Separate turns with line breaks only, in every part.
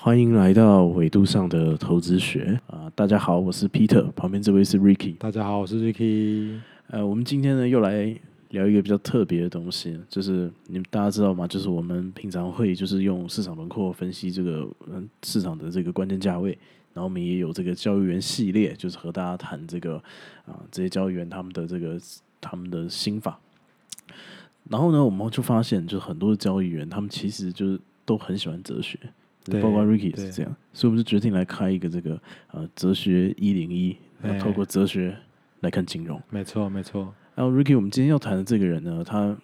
欢迎来到纬度上的投资学啊！大家好，我是 Peter，旁边这位是 Ricky。
大家好，我是 Ricky。
呃，我们今天呢又来聊一个比较特别的东西，就是你们大家知道吗？就是我们平常会就是用市场轮廓分析这个嗯市场的这个关键价位，然后我们也有这个交易员系列，就是和大家谈这个啊这些交易员他们的这个他们的心法。然后呢，我们就发现，就很多的交易员他们其实就是都很喜欢哲学。包括 Ricky 也是这样，所以我们就决定来开一个这个呃哲学一零一，透过哲学来看金融。
没错，没错。
然后 Ricky，我们今天要谈的这个人呢，他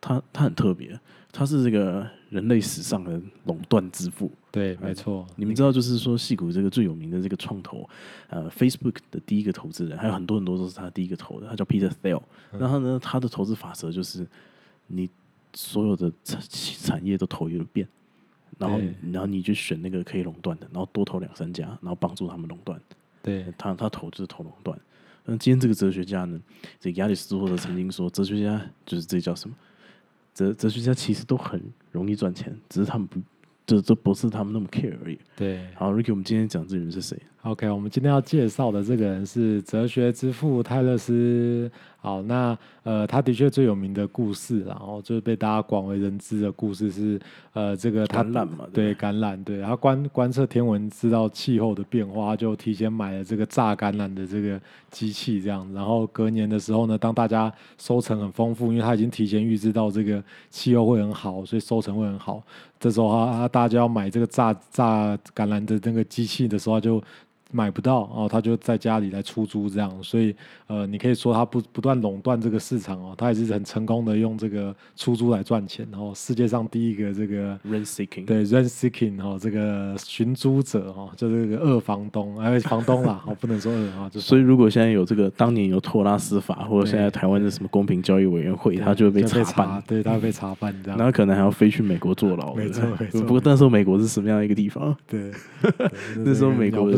他他很特别，他是这个人类史上的垄断之父。
对，没错。
你们知道，就是说，戏骨这个最有名的这个创投，呃，Facebook 的第一个投资人，还有很多很多都是他第一个投的，他叫 Peter Thiel。然后呢，他的投资法则就是，你所有的产产业都投一遍。然后，然后你就选那个可以垄断的，然后多投两三家，然后帮助他们垄断。
对
他，他投就是投垄断。那今天这个哲学家呢，这亚里士多德曾经说，哲学家就是这叫什么？哲哲学家其实都很容易赚钱，只是他们不，这这不是他们那么 care 而已。
对，
好，Ricky，我们今天讲这人是谁
？OK，我们今天要介绍的这个人是哲学之父泰勒斯。好，那呃，他的确最有名的故事，然后就是被大家广为人知的故事是，呃，这个
橄榄嘛，
对，橄榄，对，他观观测天文，知道气候的变化，就提前买了这个榨橄榄的这个机器，这样，然后隔年的时候呢，当大家收成很丰富，因为他已经提前预知到这个气候会很好，所以收成会很好，这时候他他大家要买这个榨榨橄榄的那个机器的时候就。买不到哦，他就在家里来出租这样，所以呃，你可以说他不不断垄断这个市场哦，他也是很成功的用这个出租来赚钱。然后世界上第一个这个
rent seeking
对 rent seeking 哈，这个寻租者哈，就是这个二房东，哎，房东啦，哦，不能说二啊，就
所以如果现在有这个当年有托拉斯法，或者现在台湾的什么公平交易委员会，他就会被查办，
对，他会被查办这样，
然后可能还要飞去美国坐牢。
没错没错。
不过那时候美国是什么样的一个地方？
对，
那时候美国
不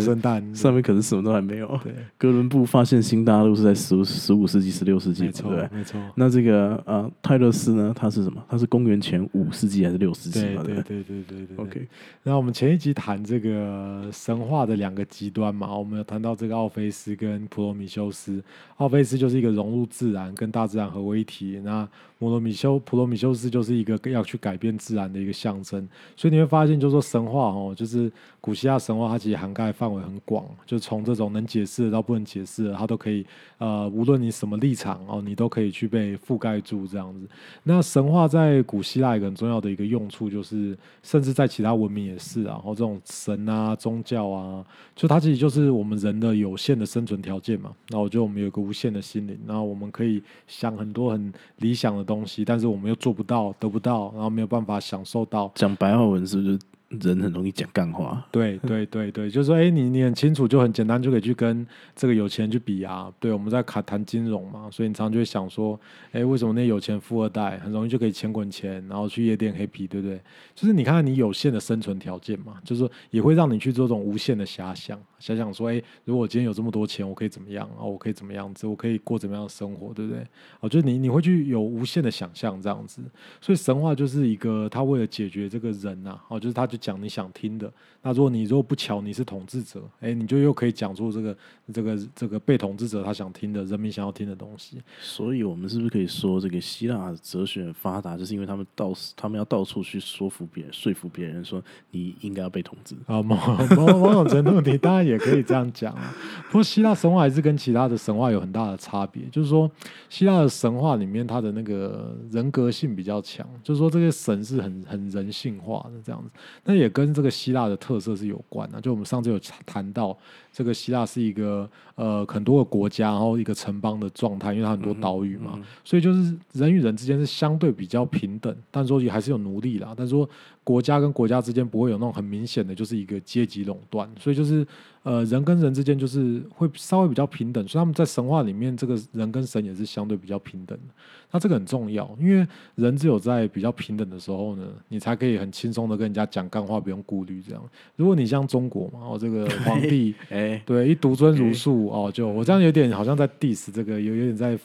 上面可能什么都还没有。
对，
哥伦布发现新大陆是在十五十五世纪、十六世纪，
没错，没错。
那这个呃，泰勒斯呢？他是什么？他是公元前五世纪还是六世纪？
对对对对对对。
OK。
那我们前一集谈这个神话的两个极端嘛，我们有谈到这个奥菲斯跟普罗米修斯。奥菲斯就是一个融入自然、跟大自然合为一体。那普罗米修普罗米修斯就是一个要去改变自然的一个象征。所以你会发现，就是说神话哦，就是古希腊神话，它其实涵盖范围很广，就从这种能解释到不能解释，它都可以。呃，无论你什么立场哦，你都可以去被覆盖住这样子。那神话在古希腊一个很重要的一个用处，就是甚至在其他文明也是。然后这种神啊、宗教啊，就它其实就是我们人的有限的生存条件嘛。那我觉得我们有个无限的心灵，然后我们可以想很多很理想的东西，但是我们又做不到、得不到，然后没有办法享受到。
讲白话文是不是？人很容易讲干话，
对对对对，就是说，哎，你你很清楚，就很简单，就可以去跟这个有钱人去比啊。对，我们在卡谈金融嘛，所以你常常就会想说，哎，为什么那有钱富二代很容易就可以钱滚钱，然后去夜店黑皮，对不对？就是你看看你有限的生存条件嘛，就是说也会让你去做这种无限的遐想，想想说，哎，如果我今天有这么多钱，我可以怎么样啊？我可以怎么样子？我可以过怎么样的生活，对不对？哦，就是你你会去有无限的想象这样子，所以神话就是一个他为了解决这个人呐，哦，就是他就讲你想听的。那如果你如果不巧你是统治者，哎，你就又可以讲出这个这个这个被统治者他想听的人民想要听的东西。
所以，我们是不是可以说，这个希腊哲学发达，就是因为他们到他们要到处去说服别人，说服别人说你应该要被统治
啊？某某某种程度，你当然也可以这样讲啊。不过，希腊神话还是跟其他的神话有很大的差别，就是说，希腊的神话里面，它的那个人格性比较强，就是说，这些神是很很人性化的这样子。那也跟这个希腊的特色是有关的。就我们上次有谈到，这个希腊是一个呃很多个国家，然后一个城邦的状态，因为它很多岛屿嘛，所以就是人与人之间是相对比较平等，但说也还是有奴隶啦。但说国家跟国家之间不会有那种很明显的就是一个阶级垄断，所以就是呃人跟人之间就是会稍微比较平等。所以他们在神话里面，这个人跟神也是相对比较平等的。那这个很重要，因为人只有在比较平等的时候呢，你才可以很轻松的跟人家讲干话，不用顾虑这样。如果你像中国嘛，哦，这个皇帝，哎，对，一独尊儒术哦，就我这样有点好像在 diss 这个，有有点在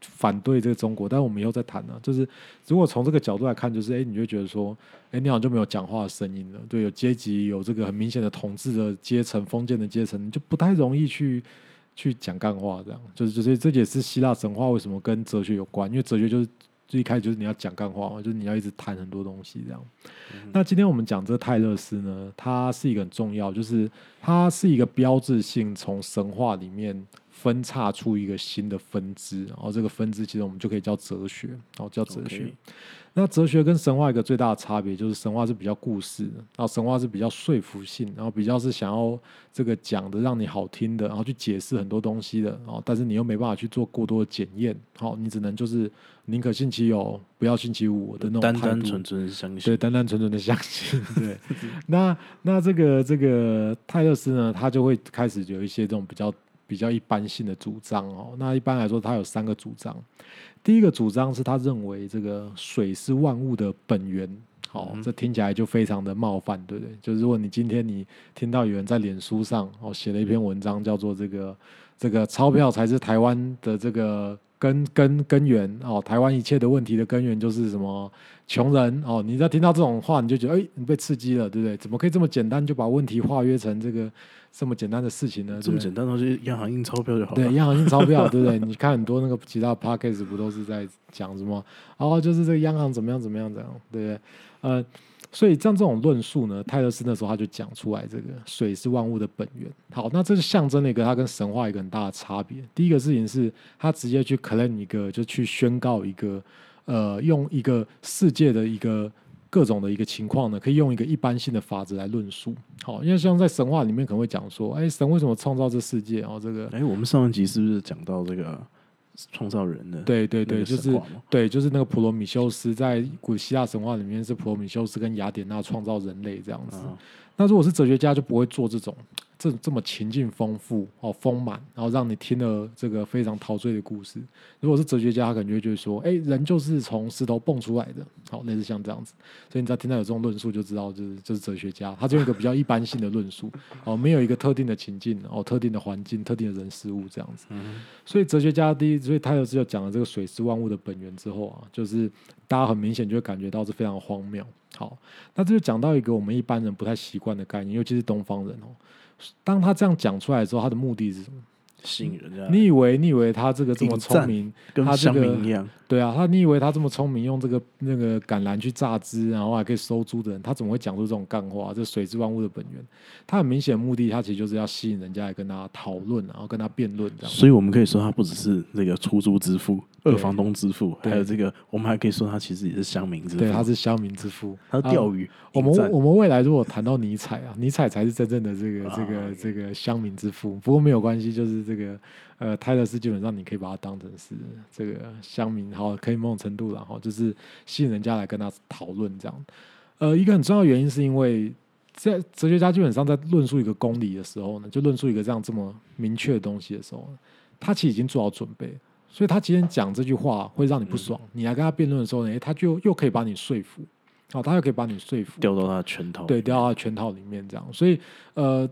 反对这个中国，但是我们以后再谈呢、就是如果从这个角度来看，就是哎，你就会觉得说，哎，你好像就没有讲话的声音了。对，有阶级，有这个很明显的统治的阶层、封建的阶层，你就不太容易去去讲干话。这样，就是就是这也是希腊神话为什么跟哲学有关，因为哲学就是最一开始就是你要讲干话嘛，就是你要一直谈很多东西这样。那今天我们讲这个泰勒斯呢，它是一个很重要，就是它是一个标志性从神话里面分叉出一个新的分支，然后这个分支其实我们就可以叫哲学，然后叫哲学。那哲学跟神话一个最大的差别就是神话是比较故事的，然后神话是比较说服性，然后比较是想要这个讲的让你好听的，然后去解释很多东西的，然后但是你又没办法去做过多的检验，好，你只能就是宁可信其有，不要信其无的那种
单
态度
单纯纯相信对，
单单纯纯的相信。对，那那这个这个泰勒斯呢，他就会开始有一些这种比较比较一般性的主张哦。那一般来说，他有三个主张。第一个主张是他认为这个水是万物的本源。好，这听起来就非常的冒犯，对不对？就是如果你今天你听到有人在脸书上哦写了一篇文章，叫做这个这个钞票才是台湾的这个根根根源哦，台湾一切的问题的根源就是什么穷人哦。你在听到这种话，你就觉得哎，你被刺激了，对不对？怎么可以这么简单就把问题化约成这个这么简单的事情呢？
这么简单的东西，央行印钞票就好了。
对，央行印钞票，对不对？你看很多那个其他 p a c k a g e 不都是在讲什么？哦，就是这个央行怎么样怎么样怎样，对不对？呃，所以像这种论述呢，泰勒斯那时候他就讲出来，这个水是万物的本源。好，那这是象征了一个他跟神话一个很大的差别。第一个事情是他直接去 claim 一个，就去宣告一个，呃，用一个世界的一个。各种的一个情况呢，可以用一个一般性的法则来论述。好，因为像在神话里面可能会讲说，哎，神为什么创造这世界？然后这个
哎，我们上一集是不是讲到这个创造人的？
对对对，就是对，就是那个普罗米修斯，在古希腊神话里面是普罗米修斯跟雅典娜创造人类这样子。
啊，
那如果是哲学家，就不会做这种这这么情境丰富哦丰满，然后让你听了这个非常陶醉的故事。如果是哲学家，他可能就会觉得说，哎，人就是从石头蹦出来的，好，类似像这样子。所以你只要听到有这种论述，就知道就是就是哲学家，他就用一个比较一般性的论述，哦，没有一个特定的情境，哦，特定的环境、特定的人事物这样子。所以哲学家第一，所以泰勒斯就讲了这个水是万物的本源之后啊，就是大家很明显就会感觉到是非常荒谬。好，那这就讲到一个我们一般人不太习惯的概念，尤其是东方人哦。当他这样讲出来之后，他的目的是什么？
吸引人家，
你以为你以为他这个这么聪明，
跟
他这个
乡民一样，
对啊，他你以为他这么聪明，用这个那个橄榄去榨汁，然后还可以收租的人，他怎么会讲出这种干话？这水之万物的本源，他很明显目的，他其实就是要吸引人家来跟他讨论，然后跟他辩论这样。
所以我们可以说他不只是这个出租之父、二房东之父，
对
还有这个，我们还可以说他其实也是乡民之父。
对，他是乡民之父，
他
是
钓鱼、
我们我们未来如果谈到尼采啊，尼采才是真正的这个这
啊
个这个乡民之父。不过没有关系，就是这个呃泰勒斯基本上你可以把它当成是这个乡民，好，可以某种程度然后，就是吸引人家来跟他讨论这样。呃，一个很重要的原因是因为在哲学家基本上在论述一个公理的时候呢，就论述一个这样这么明确的东西的时候，他其实已经做好准备，所以他今天讲这句话会让你不爽，你来跟他辩论的时候呢，他就又可以把你说服，哦，他又可以把你说服，
掉到他的圈套。
对，掉到他的圈套里面这样，所以呃，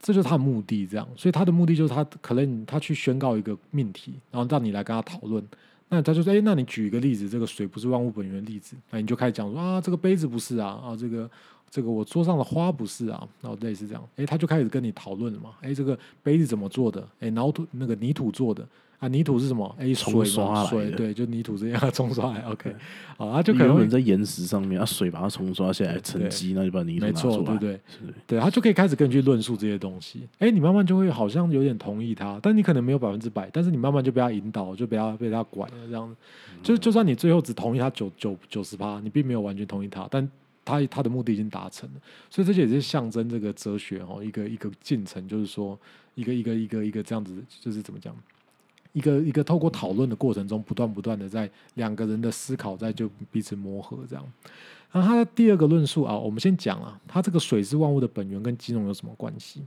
这就是他的目的，这样，所以他的目的就是他可能他去宣告一个命题，然后让你来跟他讨论。那他就说，哎，那你举一个例子，这个水不是万物本源的例子，那你就开始讲说啊，这个杯子不是啊，啊，这个这个我桌上的花不是啊，然后类似这样，哎，他就开始跟你讨论了嘛，哎，这个杯子怎么做的？哎，然后土那个泥土做的。啊，泥土是什么？哎，
冲
水
刷来，
水对，就泥土这样 冲刷来，OK，好，他就
就
可能
在岩石上面，啊，水把它冲刷下来沉积，那就把泥土拿出来。
对不对？对他就可以开始跟你去论述这些东西。哎，你慢慢就会好像有点同意他，但你可能没有百分之百，但是你慢慢就被他引导，就被他被他管了，这样子。就就算你最后只同意他九九九十八，你并没有完全同意他，但他他的目的已经达成了。所以这也是象征这个哲学哦，一个一个进程，就是说一个一个一个一个这样子，就是怎么讲？一个一个透过讨论的过程中，不断不断的在两个人的思考在就彼此磨合这样。然后他的第二个论述啊，我们先讲啊，他这个水是万物的本源跟金融有什么关系？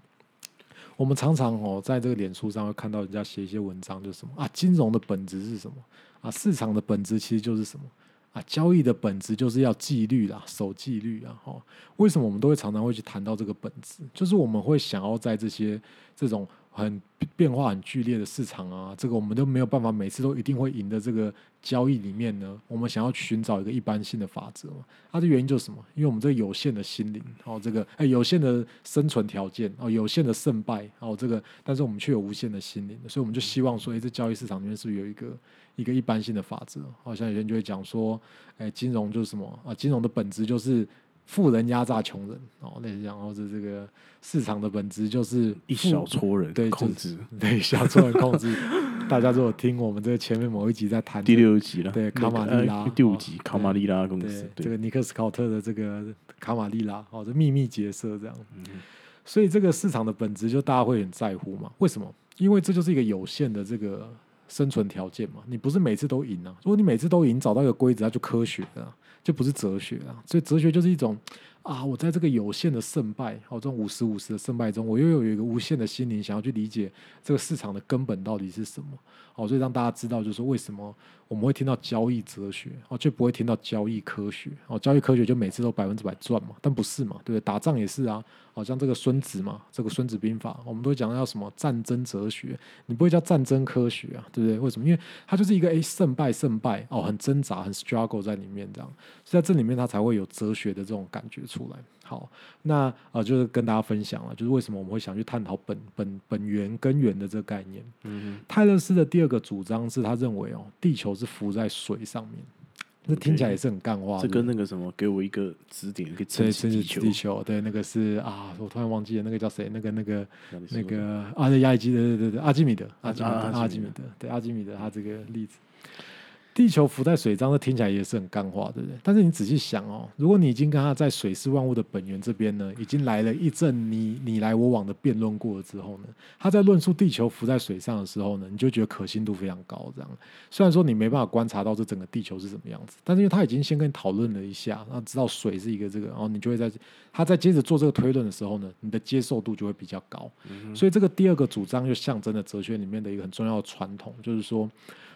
我们常常哦，在这个脸书上会看到人家写一些文章，就是什么啊，金融的本质是什么啊？市场的本质其实就是什么啊？交易的本质就是要纪律啦，守纪律啊！哈、为什么我们都会常常会去谈到这个本质？就是我们会想要在这些这种很变化很剧烈的市场啊，这个我们都没有办法每次都一定会赢的这个交易里面呢，我们想要寻找一个一般性的法则嘛？它的原因就是什么？因为我们这有限的心灵，哦，这个哎有限的生存条件，哦有限的胜败，哦这个，但是我们却有无限的心灵，所以我们就希望说，哎，这交易市场里面是不是有一个一个一般性的法则？好像有些人就会讲说，哎，金融就是什么啊？金融的本质就是富人压榨穷人，哦，类似这样，或者这个市场的本质就是
一小撮人
对
控制。
对小撮人控制。大家如果听我们这个前面某一集在谈
第六集了，
对卡马利拉
呃第五
哦
集卡马利拉公
对
司，
这个，尼克斯考特的这个卡马利拉，哦，这秘密结社这样。
嗯
所以这个市场的本质就大家会很在乎嘛？为什么？因为这就是一个有限的这个生存条件嘛。你不是每次都赢啊，如果你每次都赢，找到一个规则，它就科学了啊，就不是哲学啊。所以哲学就是一种啊，我在这个有限的胜败，哦，这种五十五十的胜败中，我又有一个无限的心灵，想要去理解这个市场的根本到底是什么。哦，所以让大家知道，就是为什么我们会听到交易哲学，哦，就不会听到交易科学。哦，交易科学就每次都百分之百赚嘛，但不是嘛，对不对？打仗也是啊，好像这个孙子嘛，这个《孙子兵法》，我们都讲要什么战争哲学，你不会叫战争科学啊，对不对？为什么？因为它就是一个诶胜败胜败哦，很挣扎，很 struggle 在里面这样，所以在这里面它才会有哲学的这种感觉出来。好，那呃就是跟大家分享了，就是为什么我们会想去探讨本本本源根源的这个概念。
嗯
泰勒斯的第二个主张是他认为哦，地球是浮在水上面，这听起来也是很干话。
这跟那个什么，给我一个指点，可以撑
对，甚至
起地球，
地球，对，那个是啊，我突然忘记了，那个叫谁？那个那个那个啊，对，亚基，对对对对，阿基米德，阿基米德，
阿基米
德，对，阿基米德，他这个例子，地球浮在水上，这听起来也是很干话，对不对？但是你仔细想哦，如果你已经跟他在水是万物的本源这边呢，已经来了一阵你你来我往的辩论过了之后呢，他在论述地球浮在水上的时候呢，你就觉得可信度非常高。这样，虽然说你没办法观察到这整个地球是什么样子，但是因为他已经先跟你讨论了一下，然后知道水是一个这个，然后你就会在他在接着做这个推论的时候呢，你的接受度就会比较高。所以这个第二个主张就象征了哲学里面的一个很重要的传统，就是说，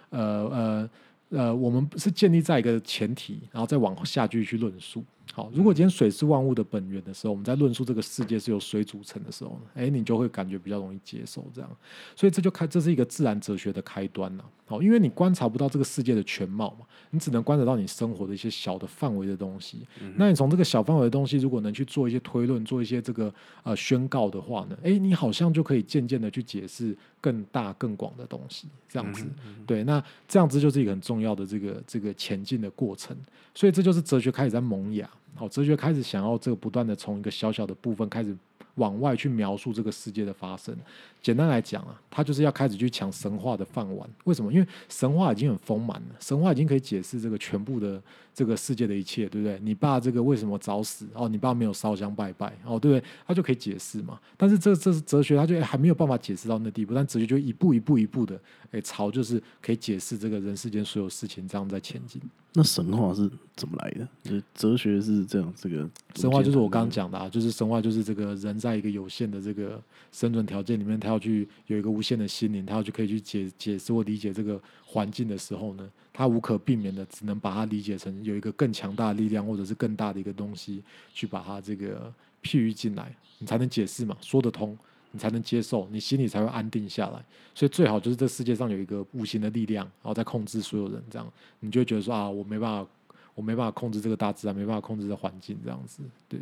呃呃呃，我们是建立在一个前提，然后再往下继续去论述。好，如果今天水是万物的本源的时候，我们在论述这个世界是由水组成的时候呢，哎，你就会感觉比较容易接受这样。所以这就开，这是一个自然哲学的开端了。好，因为你观察不到这个世界的全貌嘛，你只能观察到你生活的一些小的范围的东西。那你从这个小范围的东西，如果能去做一些推论，做一些这个呃宣告的话呢，哎，你好像就可以渐渐的去解释更大更广的东西，这样子。对，那这样子就是一个很重要的这个这个前进的过程。所以这就是哲学开始在萌芽。好，哲学开始想要这个不断的从一个小小的部分开始往外去描述这个世界的发生。简单来讲啊，他就是要开始去抢神话的饭碗。为什么？因为神话已经很丰满了，神话已经可以解释这个全部的这个世界的一切，对不对？你爸这个为什么早死？哦，你爸没有烧香拜拜，哦，对不对？他就可以解释嘛。但是这这是哲学，他就哎还没有办法解释到那地步，但哲学就一步一步一步的，哎，朝就是可以解释这个人世间所有事情这样在前进。
那神话是怎么来的？就是哲学是这样，这个
神话就是我刚刚讲的啊，就是神话就是这个人在一个有限的这个生存条件里面，他要去有一个无限的心灵，他要去可以去解解释或理解这个环境的时候呢，他无可避免的只能把它理解成有一个更强大的力量，或者是更大的一个东西去把它这个譬喻进来，你才能解释嘛，说得通。你才能接受，你心里才会安定下来。所以最好就是这世界上有一个无形的力量，然后在控制所有人，这样你就会觉得说啊，我没办法，我没办法控制这个大自然，没办法控制这环境，这样子，对，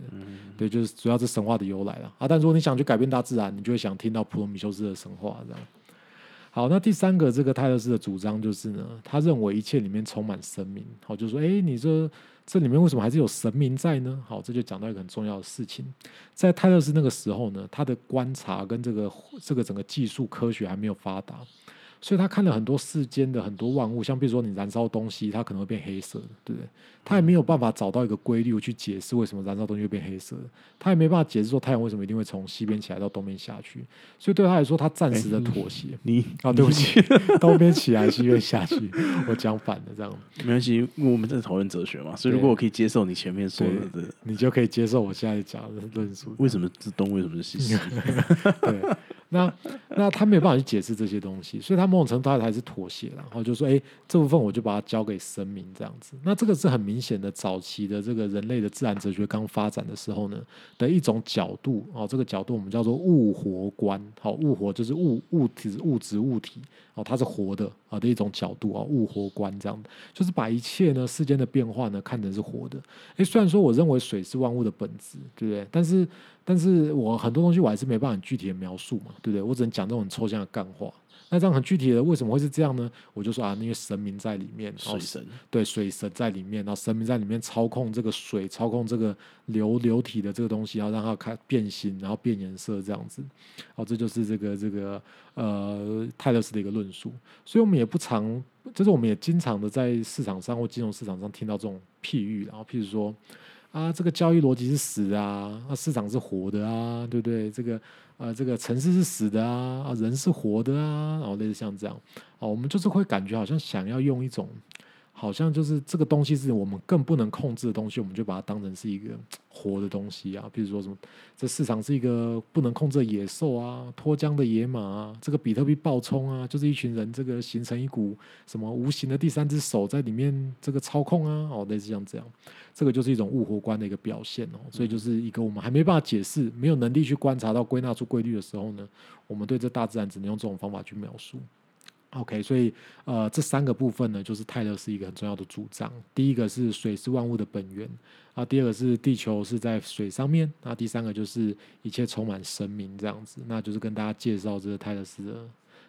对，就是主要是神话的由来了啊。但如果你想去改变大自然，你就会想听到普罗米修斯的神话，这样。好，那第三个这个泰勒斯的主张就是呢，他认为一切里面充满神明。好，就说，哎，你说这里面为什么还是有神明在呢？好，这就讲到一个很重要的事情，在泰勒斯那个时候呢，他的观察跟这个这个整个技术科学还没有发达，所以他看了很多世间的很多万物，像比如说你燃烧东西，它可能会变黑色的，对不对？他也没有办法找到一个规律去解释为什么燃烧东西会变黑色的，他也没办法解释说太阳为什么一定会从西边起来到东边下去，所以对他来说，他暂时的妥协。
你
啊，对不起，东边起来，西边下去，我讲反了，这样
没关系，因为我们在讨论哲学嘛，所以如果我可以接受你前面说的的，
你就可以接受我现在讲的论述。
为什么是东，为什么是西？
对，那那他没有办法去解释这些东西，所以他某种程度他还是妥协，然后就说：“哎，这部分我就把它交给神明这样子。”那这个是很明显的，早期的这个人类的自然哲学刚发展的时候呢的一种角度哦，这个角度我们叫做物活观。好，物活就是物物体物质物体哦，它是活的啊的一种角度啊，物活观这样，就是把一切呢世间的变化呢看成是活的。哎，虽然说我认为水是万物的本质，对不对？但是但是我很多东西我还是没办法具体的描述嘛，对不对？我只能讲这种抽象的干话。那这样很具体的，为什么会是这样呢？我就说啊，因为神明在里面，
水神
对水神在里面，然后神明在里面操控这个水，操控这个流流体的这个东西，要让它开变形，然后变颜色这样子。哦，这就是这个这个呃泰勒斯的一个论述。所以我们也不常，就是我们也经常的在市场上或金融市场上听到这种譬喻，然后譬如说。啊，这个交易逻辑是死的啊，那市场是活的啊，对不对？这个呃，这个城市是死的啊，啊，人是活的啊，然后类似像这样，哦，我们就是会感觉好像想要用一种。好像就是这个东西是我们更不能控制的东西，我们就把它当成是一个 活的东西啊。比如说什么，这市场是一个不能控制的野兽啊，脱缰的野马啊，这个比特币暴冲啊，就是一群人这个形成一股什么无形的第三只手在里面这个操控啊，哦，类似像这样，这个就是一种物活观的一个表现哦。所以就是一个我们还没办法解释、没有能力去观察到、归纳出规律的时候呢，我们对这大自然只能用这种方法去描述。OK，所以呃，这三个部分呢，就是泰勒是一个很重要的主张。第一个是水是万物的本源啊，第二个是地球是在水上面，那第三个就是一切充满生命这样子。那就是跟大家介绍这个泰勒斯的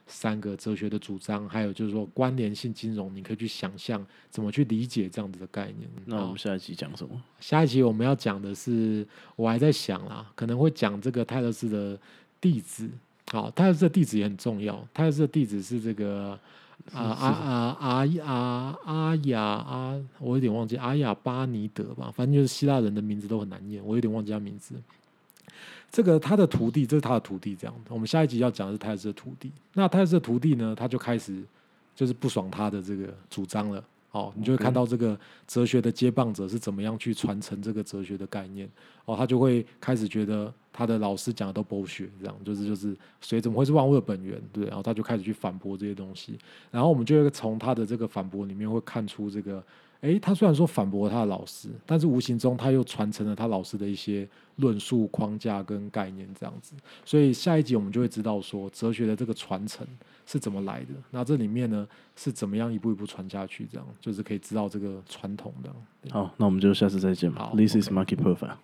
三个哲学的主张，还有就是说关联性金融，你可以去想象怎么去理解这样子的概念。
那我们下一集讲什么？
下一集我们要讲的是，我还在想啦，可能会讲这个泰勒斯的弟子。好，他的这地址也很重要。他的这地址是这个啊啊啊阿阿阿雅啊，我有点忘记阿雅巴尼德吧，反正就是希腊人的名字都很难念，我有点忘记他名字。这个他的徒弟，这是他的徒弟，这样。我们下一集要讲的是泰勒斯的徒弟。那泰勒斯的徒弟呢，他就开始就是不爽他的这个主张了。哦，你就会看到这个哲学的接棒者是怎么样去传承这个哲学的概念。哦，他就会开始觉得他的老师讲的都剥削，这样就是就是水怎么会是万物的本源？对，然后他就开始去反驳这些东西。然后我们就会从他的这个反驳里面会看出这个。诶，他虽然说反驳他的老师，但是无形中他又传承了他老师的一些论述框架跟概念，这样子。所以下一集我们就会知道说，哲学的这个传承是怎么来的。那这里面呢，是怎么样一步一步传下去？这样就是可以知道这个传统的。
好，那我们就下次再见吧。This is Marky Perfect。